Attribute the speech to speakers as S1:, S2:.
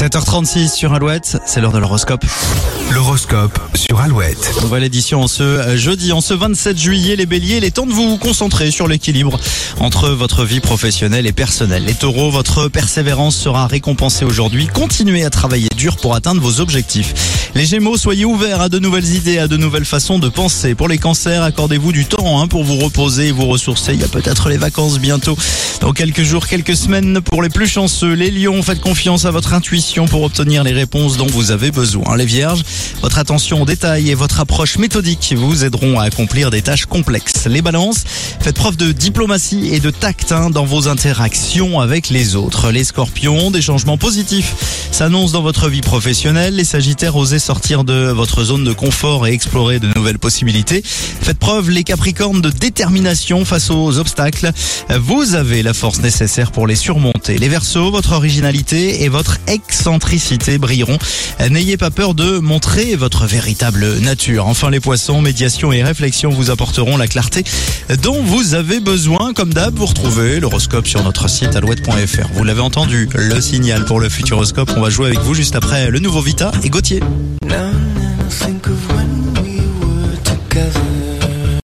S1: 7h36 sur Alouette, c'est l'heure de l'horoscope.
S2: L'horoscope sur Alouette.
S1: Nouvelle édition en ce euh, jeudi, en ce 27 juillet, les béliers, il est temps de vous concentrer sur l'équilibre entre votre vie professionnelle et personnelle. Les taureaux, votre persévérance sera récompensée aujourd'hui. Continuez à travailler pour atteindre vos objectifs. Les gémeaux, soyez ouverts à de nouvelles idées, à de nouvelles façons de penser. Pour les cancers, accordez-vous du temps hein, pour vous reposer et vous ressourcer. Il y a peut-être les vacances bientôt. Dans quelques jours, quelques semaines pour les plus chanceux. Les lions, faites confiance à votre intuition pour obtenir les réponses dont vous avez besoin. Les vierges, votre attention aux détails et votre approche méthodique vous aideront à accomplir des tâches complexes. Les balances, faites preuve de diplomatie et de tact hein, dans vos interactions avec les autres. Les scorpions, des changements positifs s'annoncent dans votre vie professionnelle. Les sagittaires, osez sortir de votre zone de confort et explorer de nouvelles possibilités. Faites preuve, les capricornes, de détermination face aux obstacles. Vous avez la force nécessaire pour les surmonter. Les versos, votre originalité et votre excentricité brilleront. N'ayez pas peur de montrer votre véritable nature. Enfin, les poissons, médiation et réflexion vous apporteront la clarté dont vous avez besoin. Comme d'hab, vous retrouvez l'horoscope sur notre site alouette.fr. Vous l'avez entendu, le signal pour le futuroscope. On va jouer avec vous juste après le nouveau Vita et Gauthier.